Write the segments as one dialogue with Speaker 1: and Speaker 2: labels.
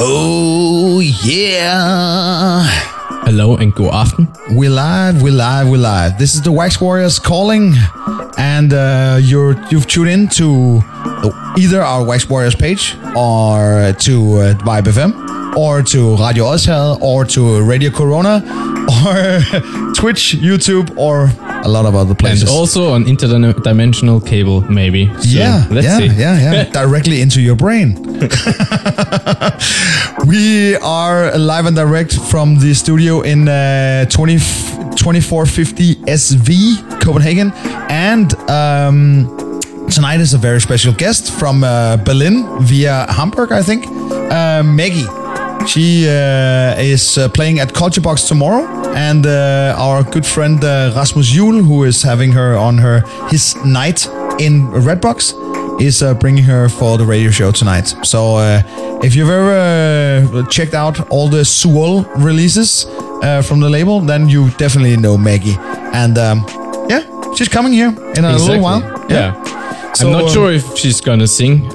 Speaker 1: Oh yeah.
Speaker 2: Hello and go aften.
Speaker 1: We're live, we're live, we're live. This is the Wax Warriors calling, and uh, you're you've tuned in to either our Wax Warriors page or to uh, Vibe FM or to Radio Oshel or to Radio Corona or Twitch, YouTube or a lot of other places.
Speaker 2: And also on interdimensional cable, maybe. So
Speaker 1: yeah,
Speaker 2: let's
Speaker 1: yeah,
Speaker 2: see.
Speaker 1: yeah, yeah. Directly into your brain. we are live and direct from the studio in uh, 20, 2450 SV Copenhagen, and um, tonight is a very special guest from uh, Berlin via Hamburg, I think. Uh, Maggie. She uh, is uh, playing at Culture Box tomorrow, and uh, our good friend uh, Rasmus Juhl, who is having her on her his night in Redbox, is uh, bringing her for the radio show tonight. So uh, if you've ever uh, checked out all the Suol releases uh, from the label, then you definitely know Maggie. And um, yeah, she's coming here in a
Speaker 2: Exactly.
Speaker 1: little while.
Speaker 2: Yeah.
Speaker 1: So,
Speaker 2: I'm not
Speaker 1: um,
Speaker 2: sure if she's gonna sing.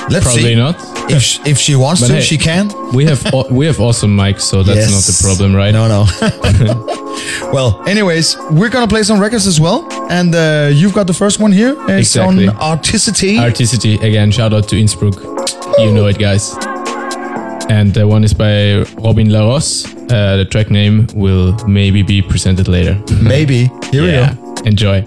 Speaker 2: Uh,
Speaker 1: Let's
Speaker 2: probably
Speaker 1: see.
Speaker 2: not.
Speaker 1: If sh- if she wants
Speaker 2: But
Speaker 1: to,
Speaker 2: hey,
Speaker 1: she can.
Speaker 2: We have we have awesome mics, so that's
Speaker 1: Yes.
Speaker 2: not the problem, right?
Speaker 1: No, no. well, anyways, we're gonna play some records as well, and uh, you've got the first one here. It's
Speaker 2: Exactly.
Speaker 1: on Articity.
Speaker 2: Articity again. Shout out to Innsbruck. You know it, guys. And the one is by Robin Laros. Uh, the track name will maybe be presented later.
Speaker 1: Maybe. Here we go.
Speaker 2: Enjoy.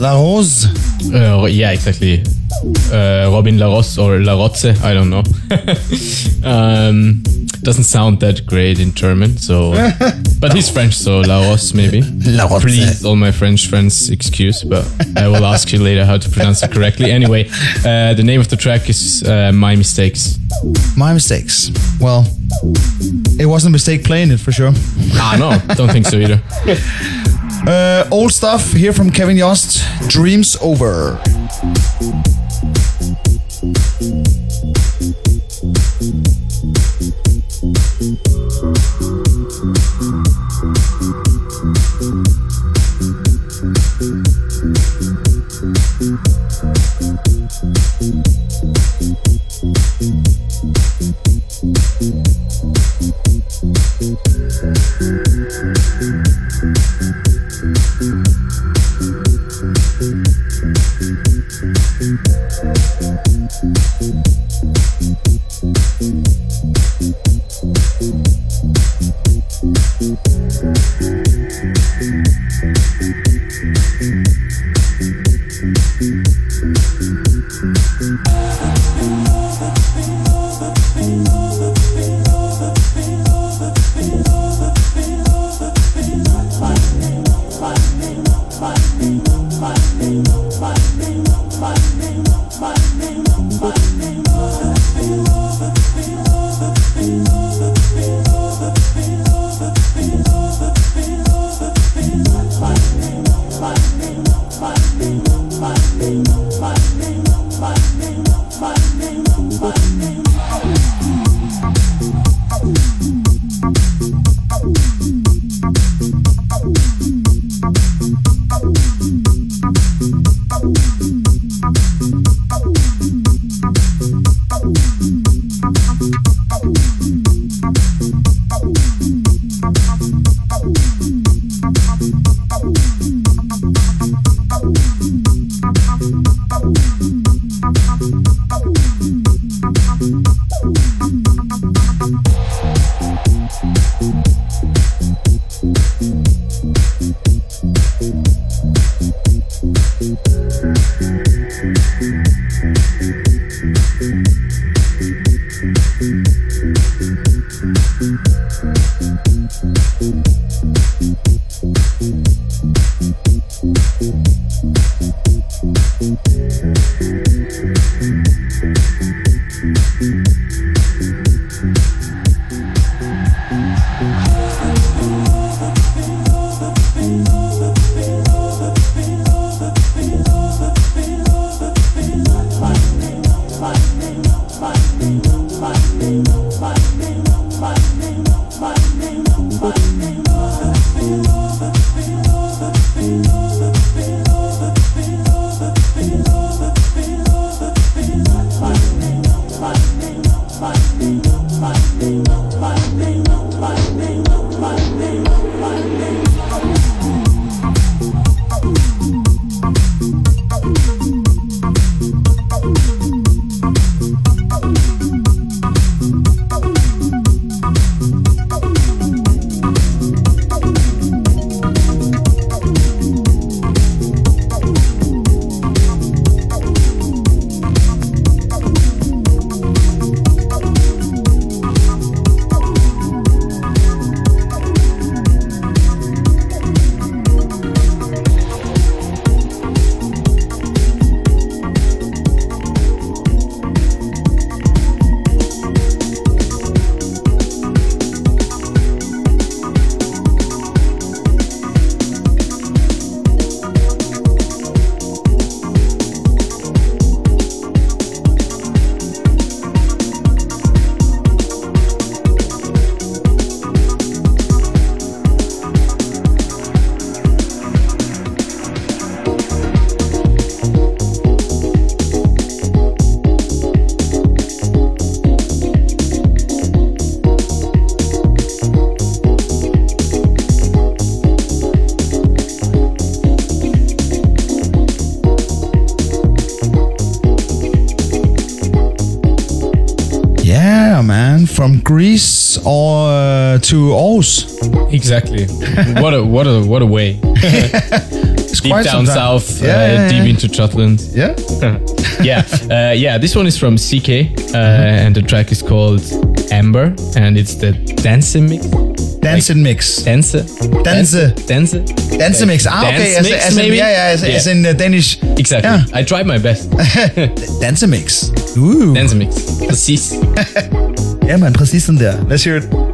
Speaker 1: Very nice. La Rose.
Speaker 2: Uh, yeah, exactly. Uh, Robin Larosse or Larotze, I don't know. um, doesn't sound that great in German, so. but he's French, so Larosse maybe.
Speaker 1: Larotze.
Speaker 2: Please, all my French friends, excuse, but I will ask you later how to pronounce it correctly. Anyway, uh, the name of the track is uh, My Mistakes.
Speaker 1: My mistakes. Well, it wasn't a mistake playing it for sure.
Speaker 2: Ah, no, don't think so either.
Speaker 1: Uh, old stuff here from Kevin Yost. Dreams over. Greece or uh, to Aarhus.
Speaker 2: Exactly. what a what a what a way. Deep down south,
Speaker 1: Yeah,
Speaker 2: uh,
Speaker 1: yeah,
Speaker 2: deep
Speaker 1: yeah.
Speaker 2: into Jutland.
Speaker 1: Yeah.
Speaker 2: yeah, uh, yeah. This one is from CK, uh,
Speaker 1: Mm-hmm.
Speaker 2: and the track is called Amber, and it's the dance mix.
Speaker 1: Dance and mix.
Speaker 2: Dance,
Speaker 1: Dance.
Speaker 2: dance,
Speaker 1: Dance mix. Ah, okay.
Speaker 2: Dance
Speaker 1: As,
Speaker 2: mix,
Speaker 1: as in,
Speaker 2: maybe?
Speaker 1: yeah, yeah, as, as in uh, Danish.
Speaker 2: Exactly.
Speaker 1: Yeah.
Speaker 2: I tried my best.
Speaker 1: Dance mix. Ooh.
Speaker 2: Dance mix. Præcis.
Speaker 1: Ja, man, præcis sådan der. Let's hear it.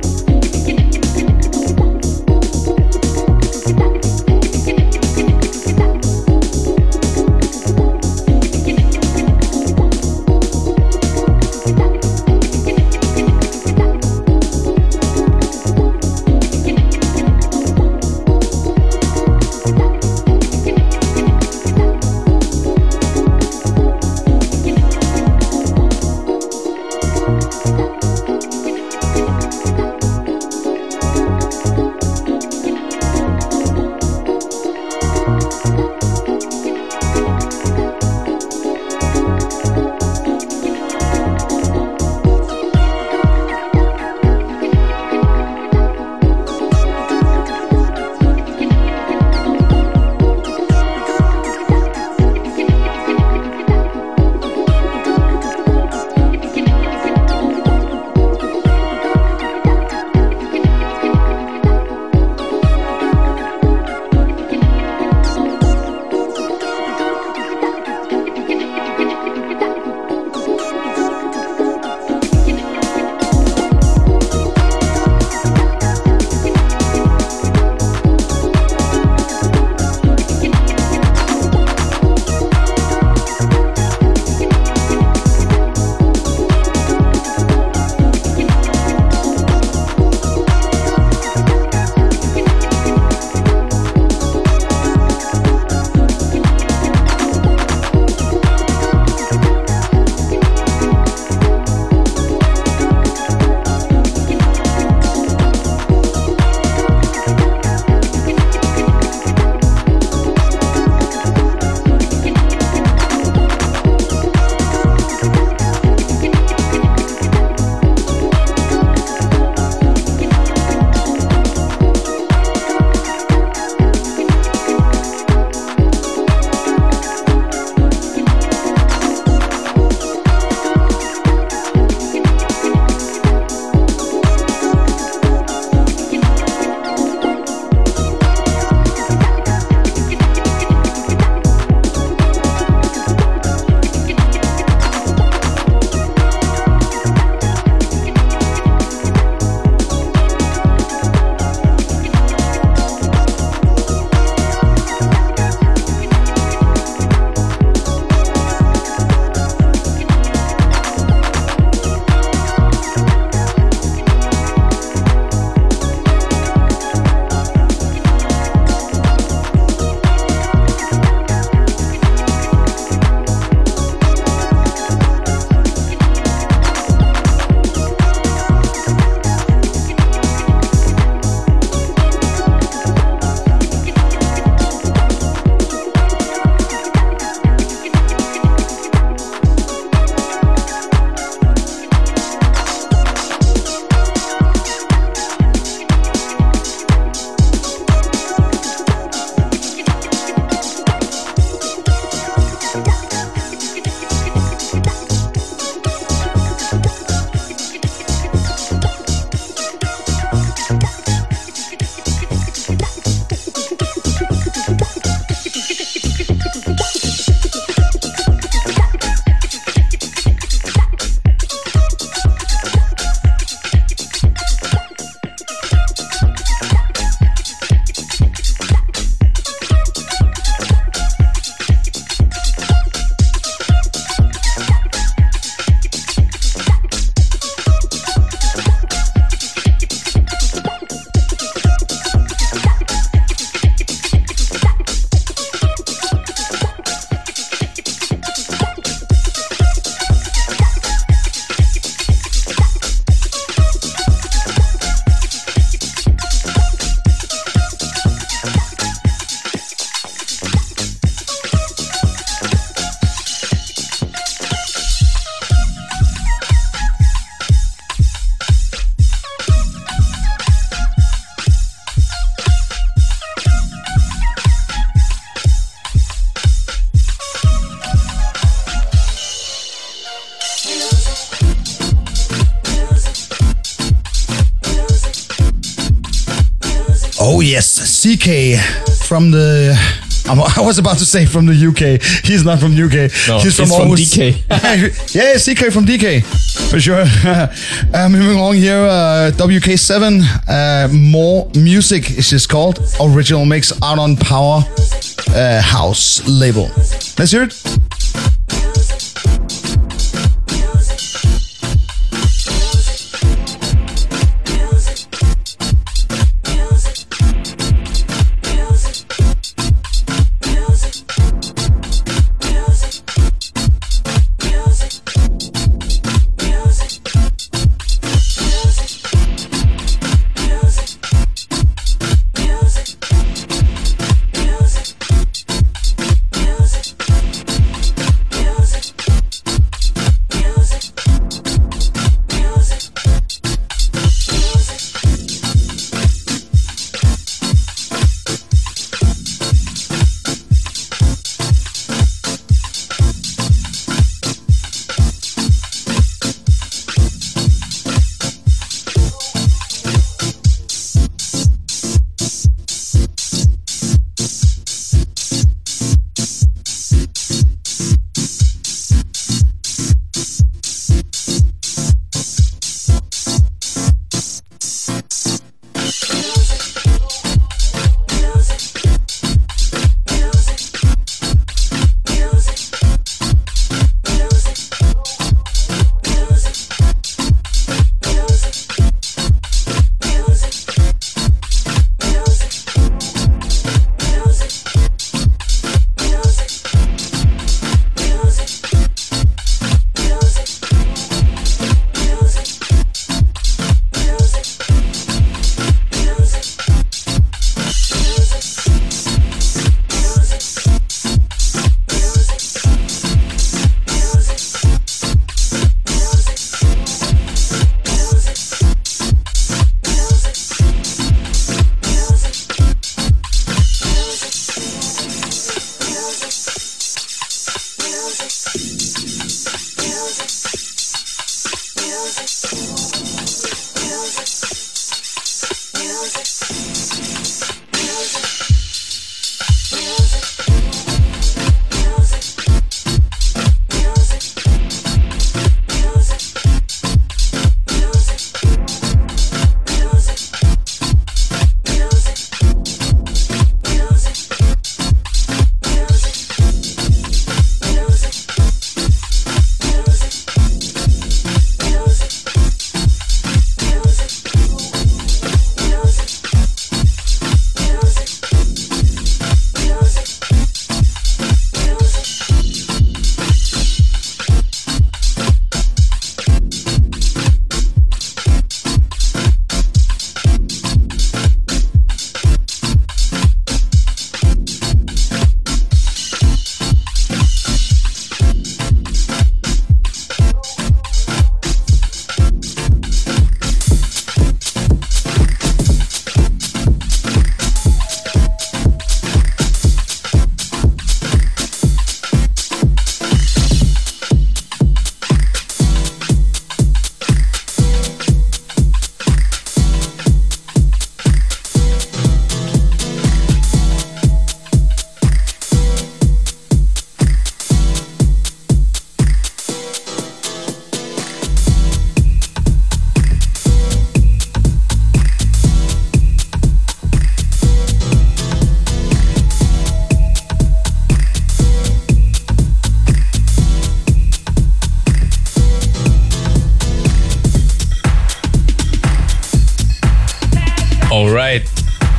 Speaker 1: CK from the. I'm, was about to say from the UK. He's not from UK.
Speaker 2: No,
Speaker 1: he's from,
Speaker 2: from. DK.
Speaker 1: yeah, CK from DK for sure. uh, moving along here, uh, WK7. Uh, More music is just called original mix out on Power uh, House label. Let's hear it.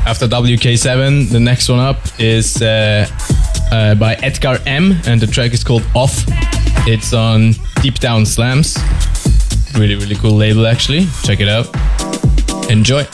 Speaker 2: After WK7, the next one up is uh, uh, by Edgar M, and the track is called Off. It's on Deep Down Slams. Really, really cool label, actually. Check it out. Enjoy.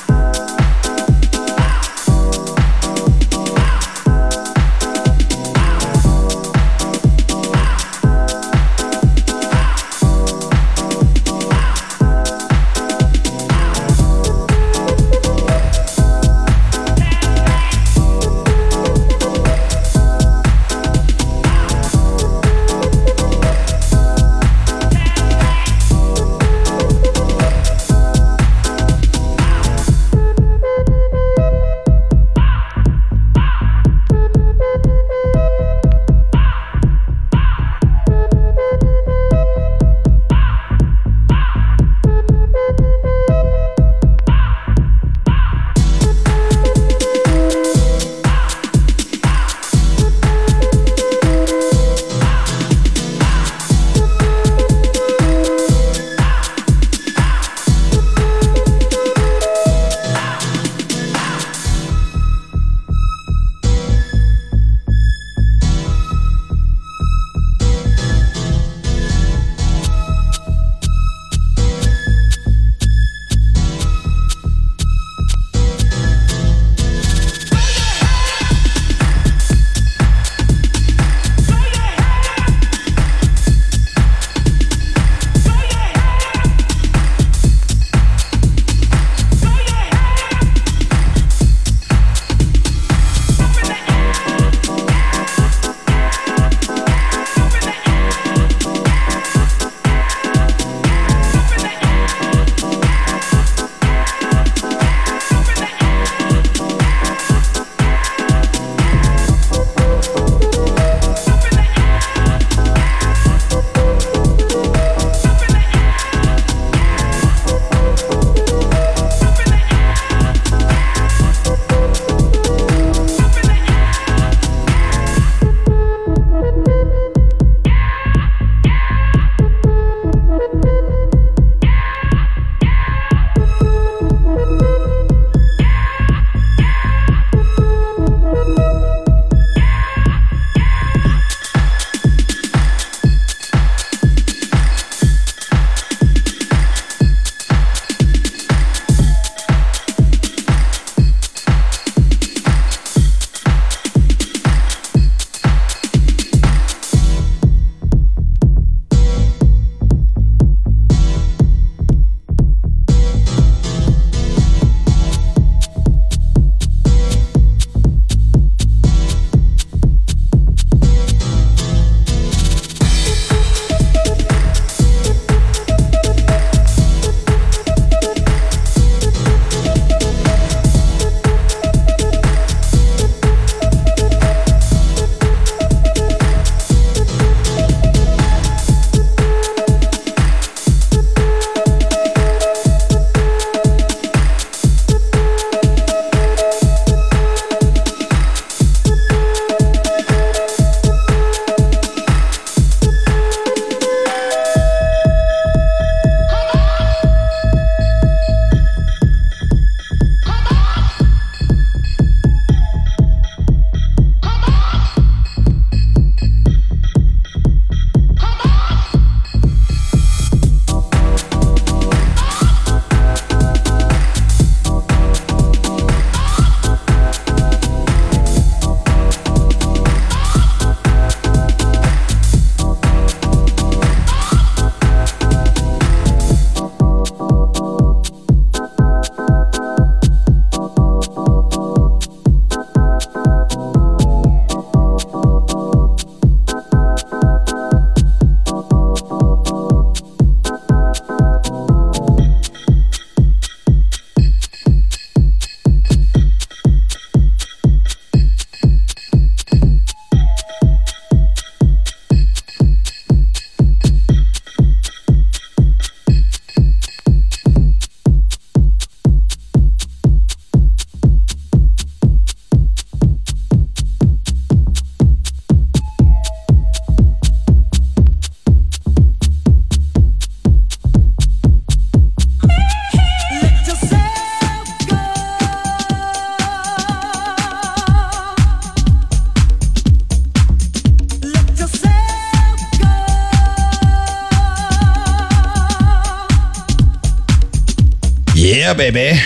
Speaker 1: Yeah, baby.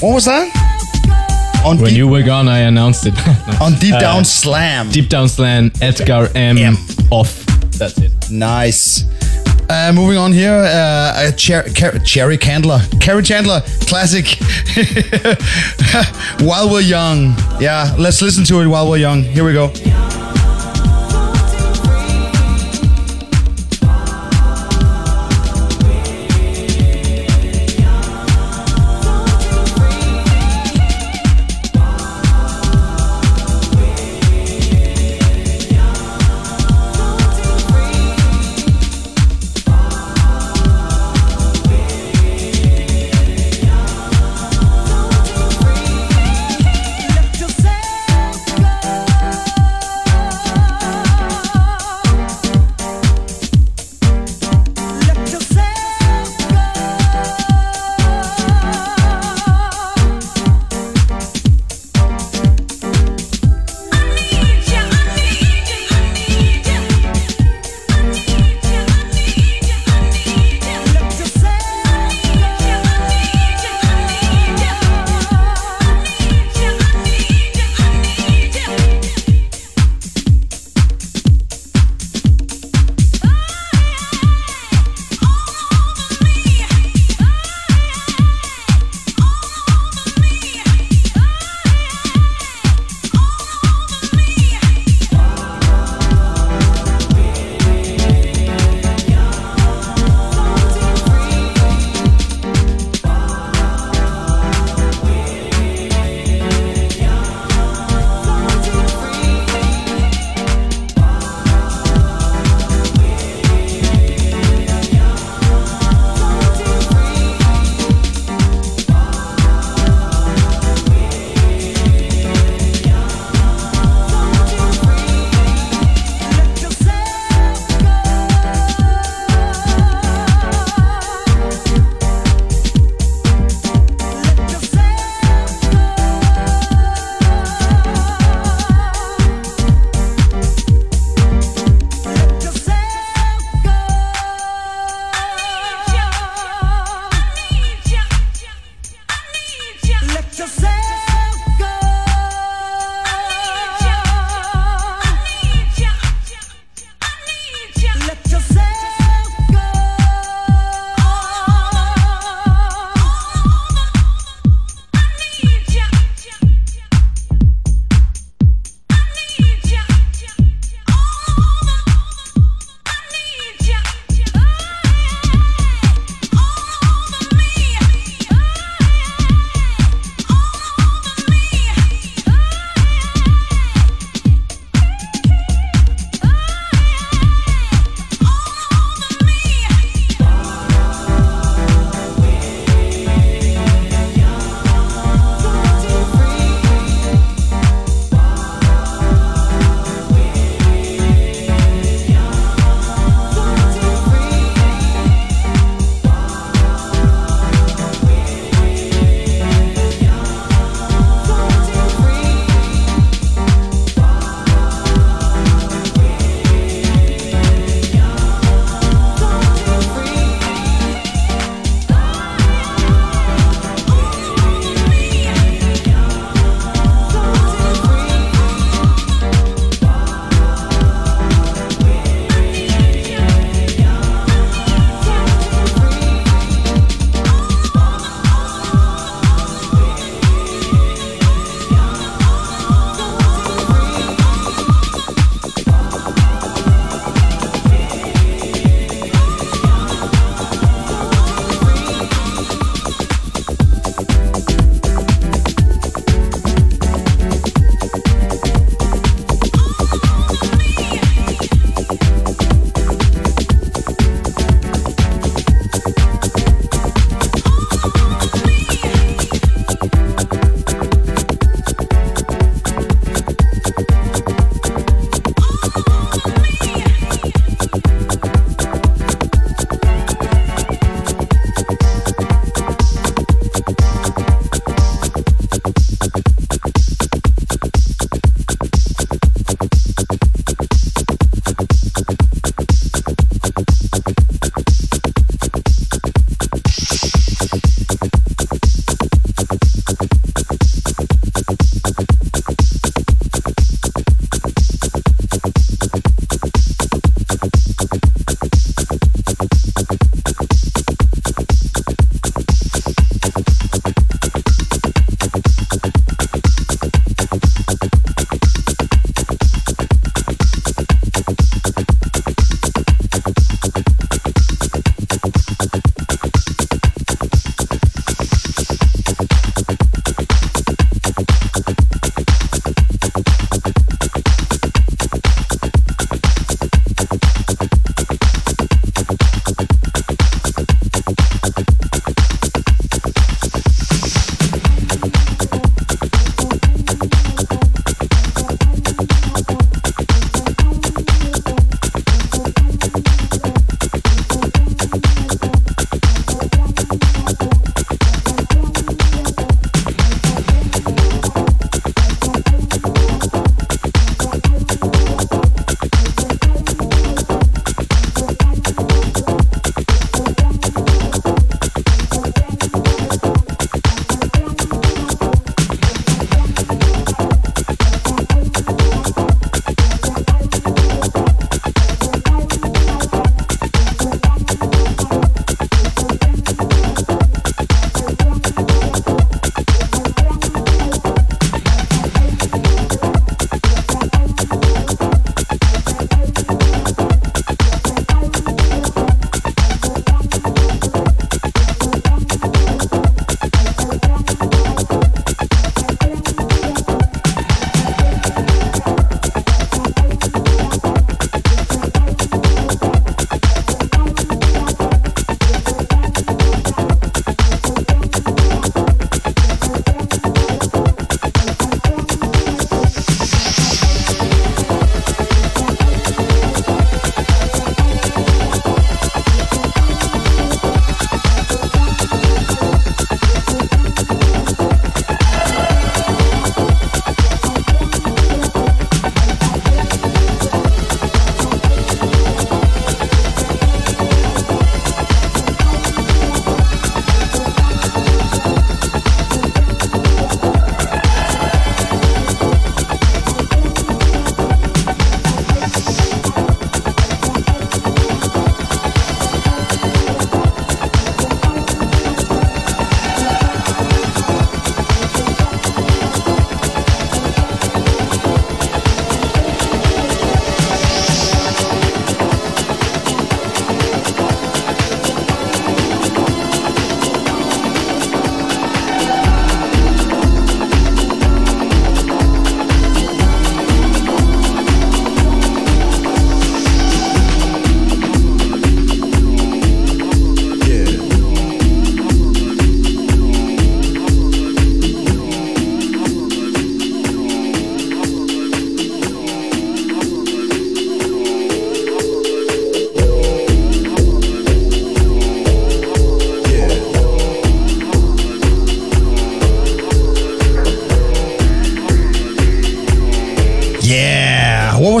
Speaker 1: What was that? On
Speaker 2: When
Speaker 1: deep,
Speaker 2: you were gone, I announced it.
Speaker 1: on deep down
Speaker 2: Uh,
Speaker 1: slam.
Speaker 2: Deep Down Slam, Edgar M.
Speaker 1: M.
Speaker 2: Off. That's it.
Speaker 1: Nice. Uh, moving on here, uh, a cher- cher- Cherry Candler, Kerri Chandler, classic. while we're young, yeah. Let's listen to it while we're young. Here we go.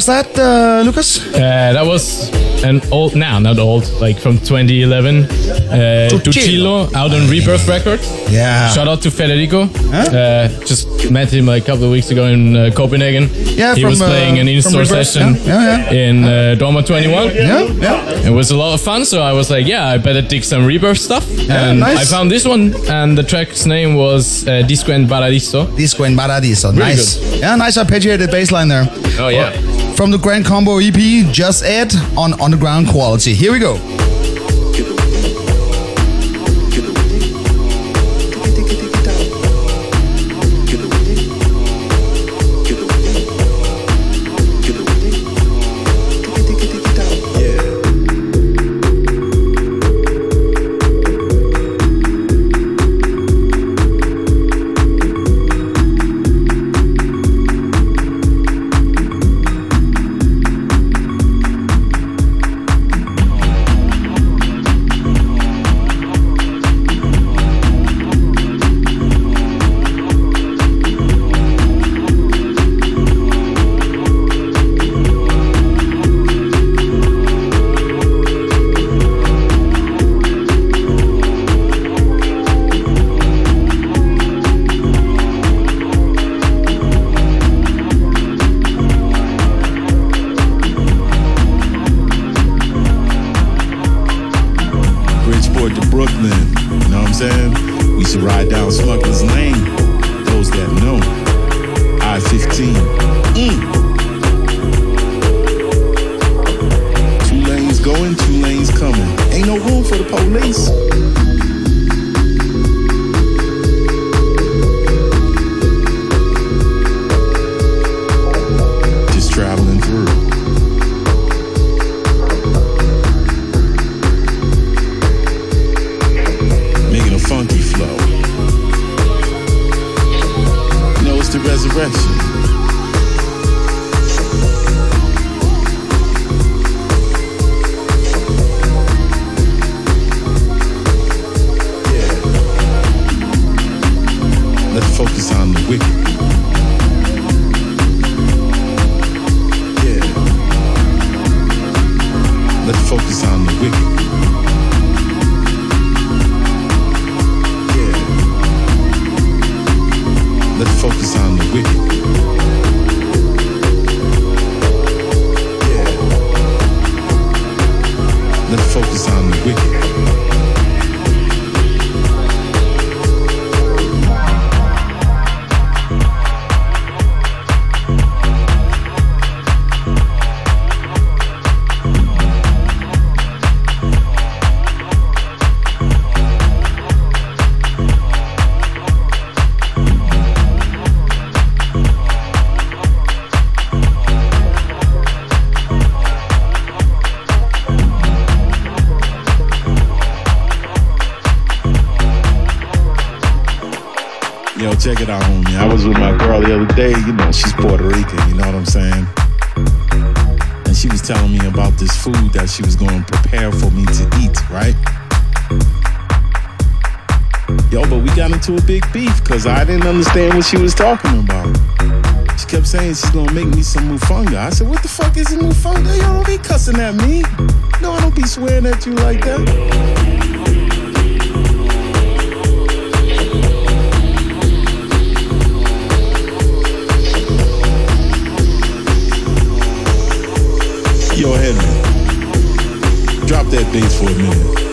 Speaker 3: Was that, uh, Lucas?
Speaker 2: Uh, that was an old, now not old, like from 2011. Uh, Tuccillo out on Rebirth Records.
Speaker 3: Yeah.
Speaker 2: Shout out to Federico. Uh, just met him a couple of weeks ago in uh, Copenhagen.
Speaker 3: Yeah,
Speaker 2: he
Speaker 3: from,
Speaker 2: was
Speaker 3: uh,
Speaker 2: playing an in-store session
Speaker 3: Yeah, yeah,
Speaker 2: in uh, Doma 21.
Speaker 3: Yeah, yeah.
Speaker 2: It was a lot of fun, so I was like, yeah, I better dig some Rebirth stuff. and
Speaker 3: nice.
Speaker 2: I found this one, and the track's name was uh, Disco en Paradiso.
Speaker 3: Disco en Paradiso.
Speaker 2: Really
Speaker 3: nice. Yeah, nice arpeggiated bass line there.
Speaker 2: Oh, yeah.
Speaker 3: From the Grand Combo EP, Jus-Ed on Underground Quality. Here we go.
Speaker 4: Understand what she was talking about. She kept saying she's gonna make me some mufunga. I said, "What the fuck is a mufunga? Yo, don't be cussing at me. No, I don't be swearing at you like that." Yo, Henry, drop that bass for a minute.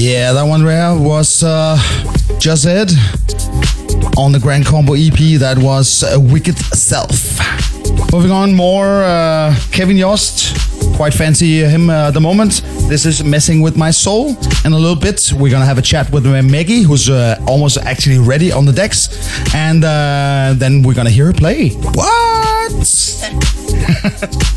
Speaker 4: Yeah,
Speaker 1: that one there was uh, Jus-Ed on the Grand Combo EP. That was uh, Wicked Self. Moving on, more uh, Kevin Yost. Quite fancy him uh, at the moment. This is Messing with My Soul. In a little bit, we're gonna have a chat with Maggie, who's uh, almost actually ready on the decks. And uh, then we're gonna hear her play. What?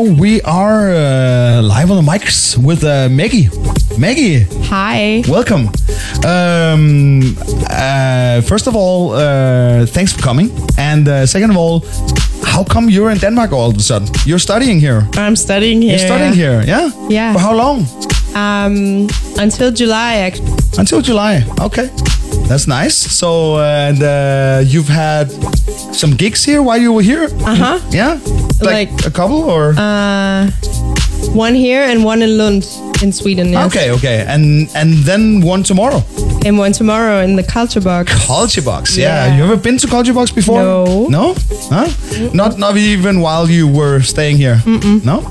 Speaker 5: now
Speaker 1: we are uh, live on the mics with uh, Maggie. Maggie,
Speaker 6: Hi.
Speaker 1: welcome. Um, uh, first of all, uh, thanks for coming. And uh, second of all, how come you're in Denmark all of a sudden? You're studying here.
Speaker 6: I'm studying here.
Speaker 1: You're studying here, yeah?
Speaker 6: Yeah.
Speaker 1: For how long?
Speaker 6: Um, until July, actually.
Speaker 1: Until July. Okay. That's nice. So, uh, and uh, you've had some gigs here while you were here?
Speaker 6: Uh huh.
Speaker 1: Yeah? Like,
Speaker 6: Like-
Speaker 1: a couple or?
Speaker 6: Uh, one here and one in Lund in Sweden. Yes.
Speaker 1: Okay, okay. And and then one tomorrow.
Speaker 6: And one tomorrow in the Culture Box.
Speaker 1: Culture Box. Yeah.
Speaker 6: Yeah.
Speaker 1: You ever been to Culture Box before?
Speaker 6: No.
Speaker 1: No? Huh? Not not even while you were staying here. No?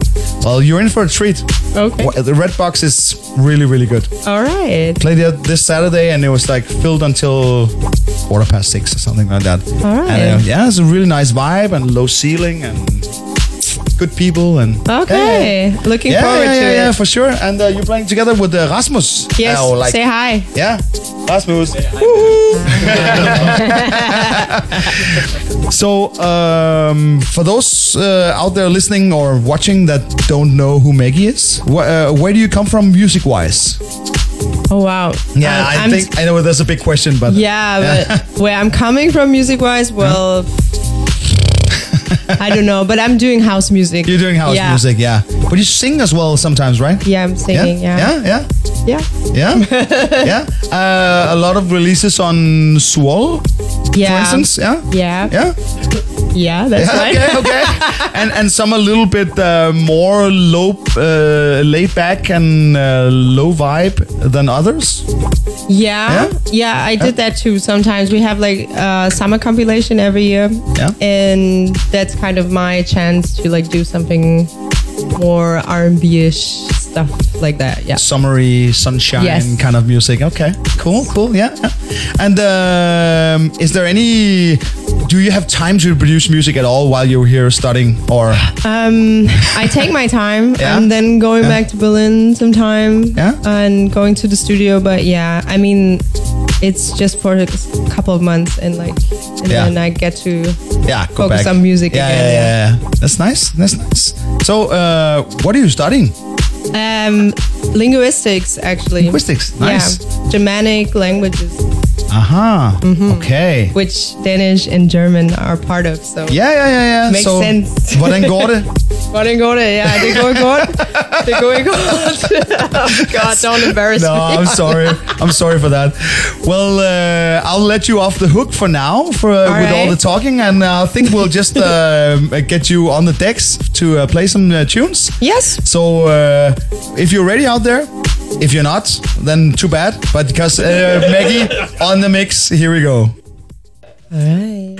Speaker 1: Well, you're in for a treat.
Speaker 6: Okay.
Speaker 1: Wha- The Red Box is really really good.
Speaker 6: All right.
Speaker 1: Played it this Saturday and it was like filled until quarter past six or something like that.
Speaker 6: All right.
Speaker 1: And uh, yeah, it's a really nice vibe and low ceiling and good people and
Speaker 6: Okay. Looking
Speaker 1: Yeah,
Speaker 6: forward
Speaker 1: yeah, yeah,
Speaker 6: to
Speaker 1: yeah,
Speaker 6: it.
Speaker 1: for sure. And uh, you're playing together with uh, Rasmus.
Speaker 6: Yes.
Speaker 1: Uh, like,
Speaker 6: Say hi.
Speaker 1: Yeah, Rasmus. so, um, for those uh, out there listening or watching that don't know who Maggie is, wh- uh, where do you come from music wise?
Speaker 6: Oh wow.
Speaker 1: Yeah,
Speaker 6: Um,
Speaker 1: I
Speaker 6: I'm-
Speaker 1: think I know that's a big question, but
Speaker 6: Yeah, but where I'm coming from music wise, well, I don't know, but I'm doing house music.
Speaker 1: you're doing house
Speaker 6: Yeah.
Speaker 1: music, yeah. But you sing as well sometimes, right?
Speaker 6: Yeah, I'm singing. Yeah.
Speaker 1: yeah, yeah,
Speaker 6: Yeah.
Speaker 1: yeah, yeah. Uh, a lot of releases on Swole,
Speaker 6: Yeah.
Speaker 1: for instance. Yeah,
Speaker 6: Yeah.
Speaker 1: yeah.
Speaker 6: Yeah, that's
Speaker 1: Yeah,
Speaker 6: right.
Speaker 1: okay, okay. and and some a little bit uh, more low, uh, laid back and uh, low vibe than others.
Speaker 6: Yeah,
Speaker 1: Yeah?
Speaker 6: yeah, I did that too. Sometimes we have like a summer compilation every year,
Speaker 1: Yeah.
Speaker 6: and that's kind of my chance to like do something more R and B ish stuff like that. Yeah.
Speaker 1: Summery, sunshine
Speaker 6: Yes.
Speaker 1: kind of music. Okay, cool, cool, yeah. yeah. And um, is there any? Do you have time to produce music at all while you're here studying, or
Speaker 6: Um, I take my time
Speaker 1: Yeah?
Speaker 6: and then going back to Berlin sometime
Speaker 1: Yeah?
Speaker 6: and going to the studio. But yeah, I mean, it's just for a couple of months and like, and
Speaker 1: Yeah.
Speaker 6: then I get to
Speaker 1: yeah, go
Speaker 6: Focus
Speaker 1: back.
Speaker 6: on music
Speaker 1: yeah,
Speaker 6: again,
Speaker 1: Yeah, yeah, yeah. That's nice. That's nice. So, uh, what are you studying?
Speaker 6: um, linguistics actually.
Speaker 1: Linguistics. Nice.
Speaker 6: Yeah, Germanic languages,
Speaker 1: Aha. Okay.
Speaker 6: which Danish and German are part of. So
Speaker 1: yeah, yeah, yeah, yeah.
Speaker 6: Makes
Speaker 1: så,
Speaker 6: sense.
Speaker 1: Hvordan går det?
Speaker 6: Hvordan går det? Ja, det går godt. Det går godt. oh God, don't embarrass
Speaker 1: No,
Speaker 6: me.
Speaker 1: I'm sorry. I'm sorry for that. Well, uh, I'll let you off the hook for now for uh, with all the talking, and I think we'll just uh, get you on the decks to uh, play some uh, tunes.
Speaker 6: Yes.
Speaker 1: So, uh, if you're ready out there, if you're not, then too bad. But because uh, Maggie on the mix, here we go.
Speaker 6: All right.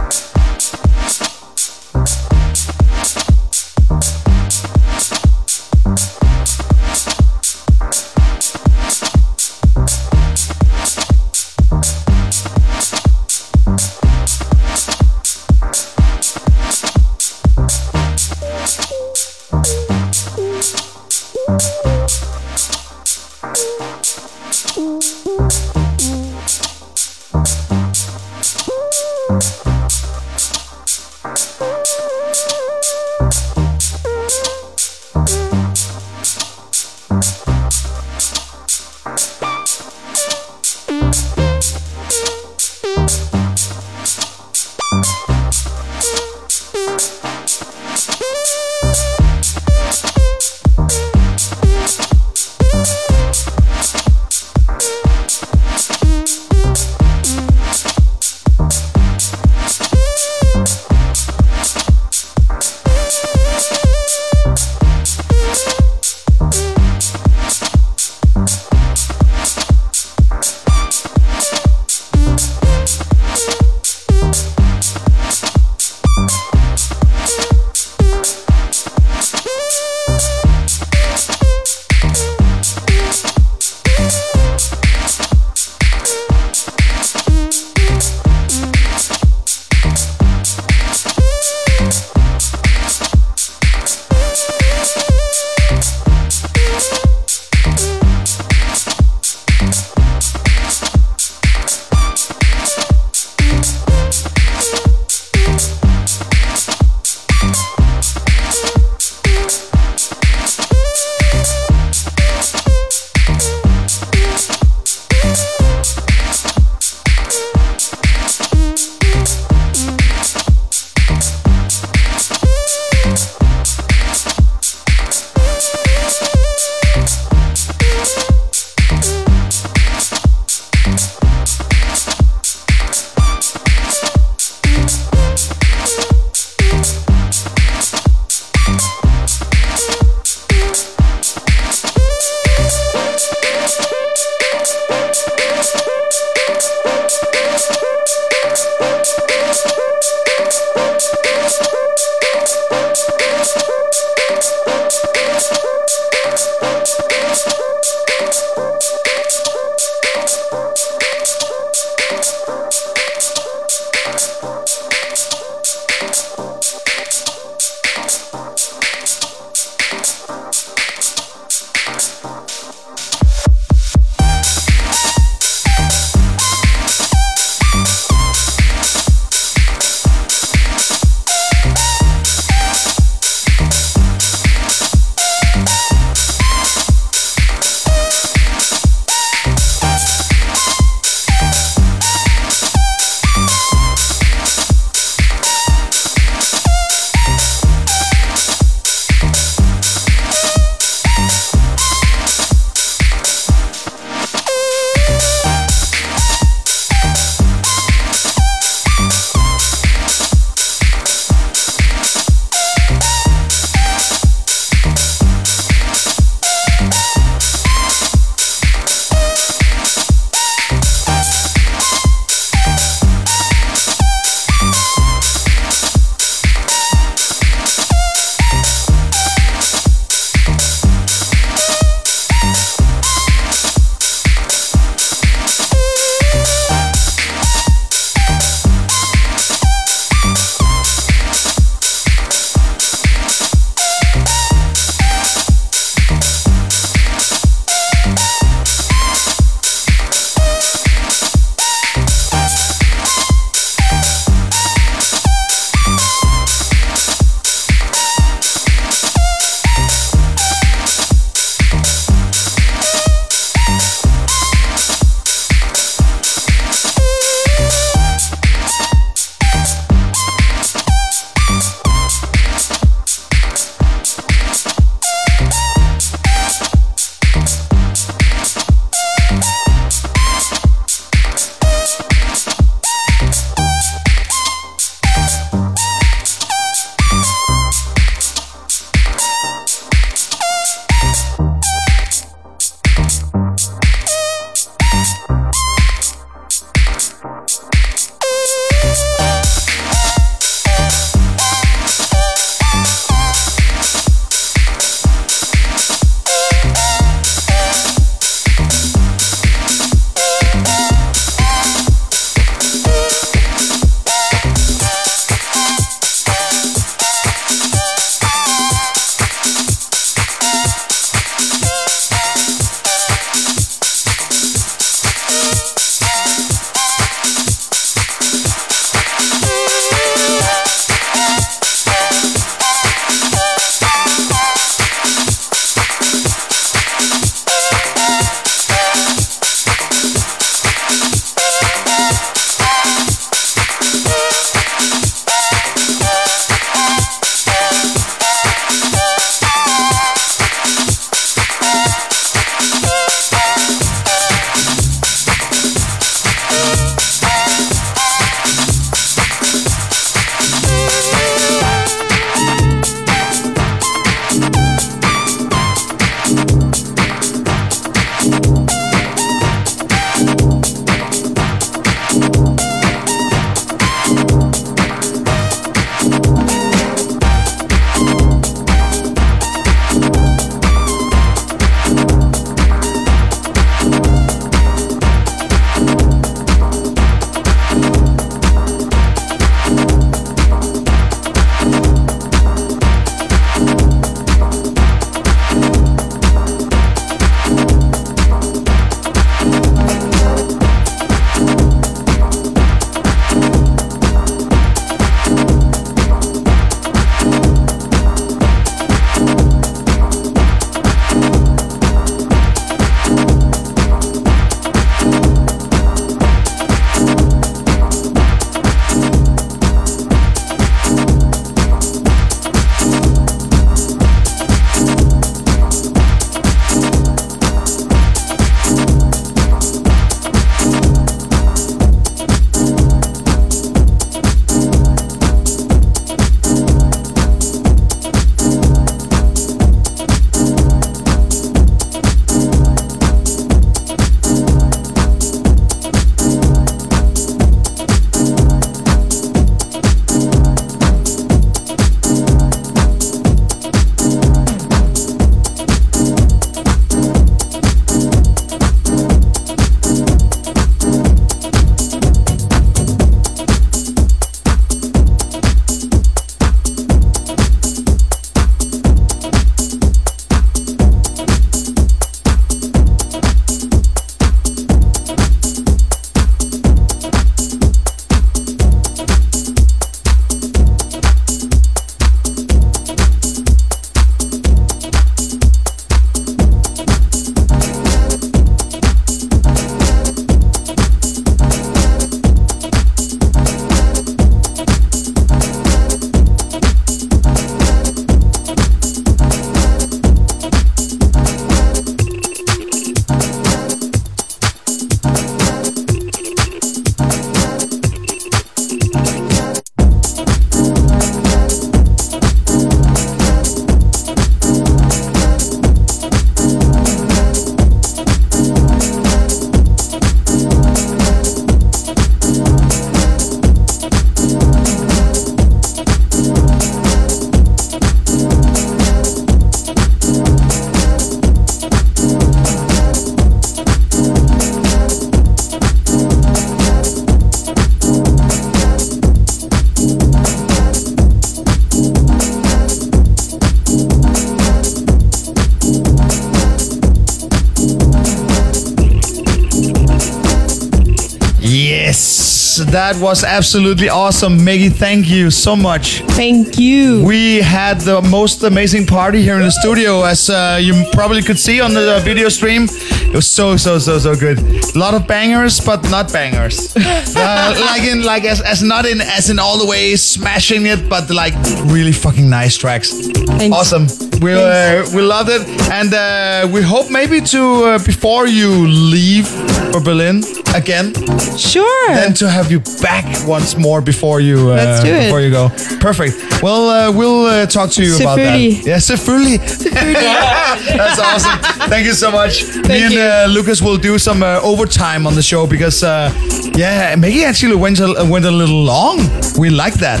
Speaker 5: That
Speaker 1: was absolutely awesome. Maggie, thank you so much.
Speaker 6: Thank you.
Speaker 1: We had the most amazing party here in the studio, as uh, you probably could see on the uh, video stream. It was so, so, so, so good. A lot of bangers, but not bangers. uh, like in, like as, as not in, as in all the way smashing it, but like really fucking nice tracks.
Speaker 6: Thanks.
Speaker 1: Awesome. We uh, we loved it, and uh, we hope maybe to uh, before you leave for Berlin again,
Speaker 6: Sure.
Speaker 1: then to have you back once more before you uh,
Speaker 6: Let's do it.
Speaker 1: before you go. Perfect. Well, uh, we'll uh, talk to you about that. Yeah, selvfølgelig. That's awesome. Thank you so much. Thank Me and uh, Lucas will do some uh, overtime on the show because uh, yeah, Maggie actually went a, went a little long. We like that.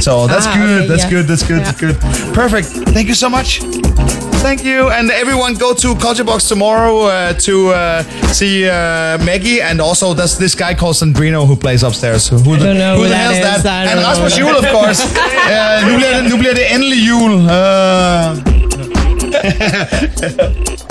Speaker 1: So that's
Speaker 6: Ah,
Speaker 1: good.
Speaker 6: okay,
Speaker 1: that's
Speaker 6: yeah.
Speaker 1: good. That's good.
Speaker 6: Yeah.
Speaker 1: That's good. Perfect. Thank you so much. Thank you, and everyone go to Culture Box tomorrow uh, to uh, see uh, Maggie, and also there's this guy called Sandrino who plays upstairs. Who, who the,
Speaker 6: don't know
Speaker 1: who
Speaker 6: who
Speaker 1: the
Speaker 6: that
Speaker 1: hell's
Speaker 6: is.
Speaker 1: that?
Speaker 6: I
Speaker 1: And
Speaker 6: don't
Speaker 1: Rasmus
Speaker 6: know.
Speaker 1: Of course. uh, nu, bliver det, nu bliver det endelig jul. Uh,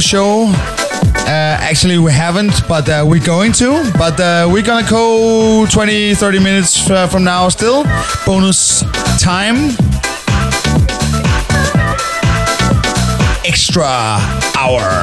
Speaker 1: show. Uh, actually, we haven't, but uh, we're going to. But uh, we're gonna go 20, 30 minutes uh, from now still. Bonus time. Extra hour.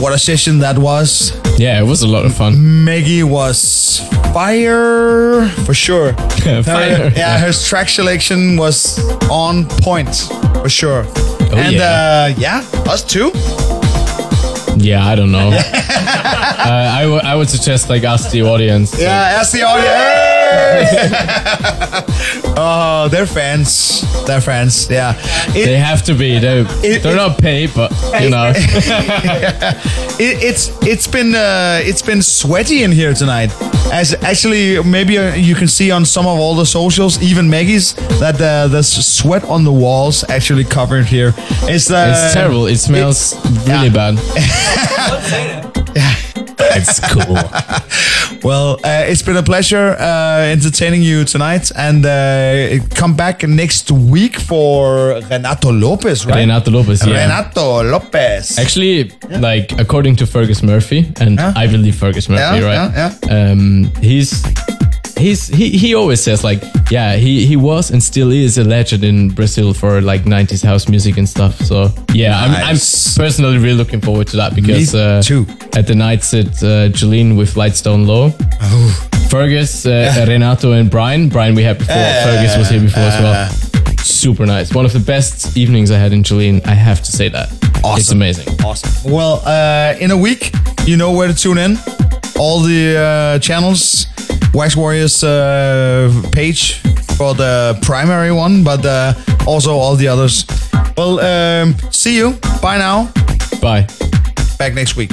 Speaker 1: What a session that was.
Speaker 2: Yeah, it was a lot of fun.
Speaker 1: Maggie was fire for sure. Her- yeah,
Speaker 2: yeah.
Speaker 1: her track selection was on point for sure. and
Speaker 2: yeah.
Speaker 1: uh, yeah, us too.
Speaker 2: Yeah, I don't know. uh, I, w- I would suggest like ask the audience.
Speaker 1: Yeah, ask the audience. oh, they're fans. They're fans. Yeah. It-
Speaker 2: They have to be. They're,
Speaker 1: It-
Speaker 2: they're
Speaker 1: it-
Speaker 2: not paid, but you know.
Speaker 1: it, it's it's been uh, it's been sweaty in here tonight. As actually, maybe uh, you can see on some of all the socials, even Maggie's, that uh, there's sweat on the walls actually covered here. It's uh,
Speaker 2: it's terrible. It smells really
Speaker 1: yeah.
Speaker 2: bad. Yeah. It's cool.
Speaker 1: Well, uh, it's been a pleasure uh, entertaining you tonight, and uh, come back next week for Renato Lopez, right?
Speaker 2: Renato Lopez, yeah.
Speaker 1: Renato Lopez.
Speaker 2: Actually, like according to Fergus Murphy, and
Speaker 1: Yeah.
Speaker 2: I believe Fergus Murphy,
Speaker 1: Yeah,
Speaker 2: right?
Speaker 1: yeah,
Speaker 2: Um, he's he's he, he always says like, yeah, he he was and still is a legend in Brazil for like 90s house music and stuff. So yeah, I'm, I'm personally really looking forward to that because uh, at the nights at uh, Jolene with Lightstone Low.
Speaker 1: Oh.
Speaker 2: Fergus, uh, Renato, and Brian. Brian, we had before. Fergus was here before as well. Super nice. One of the best evenings I had in Jolene. I have to say that. It's amazing.
Speaker 1: Awesome. Well, uh, in a week, you know where to tune in. All the uh, channels, Wax Warriors uh, page for the primary one, but uh, also all the others. Well, um, see you. Bye now.
Speaker 2: Bye.
Speaker 1: Back next week.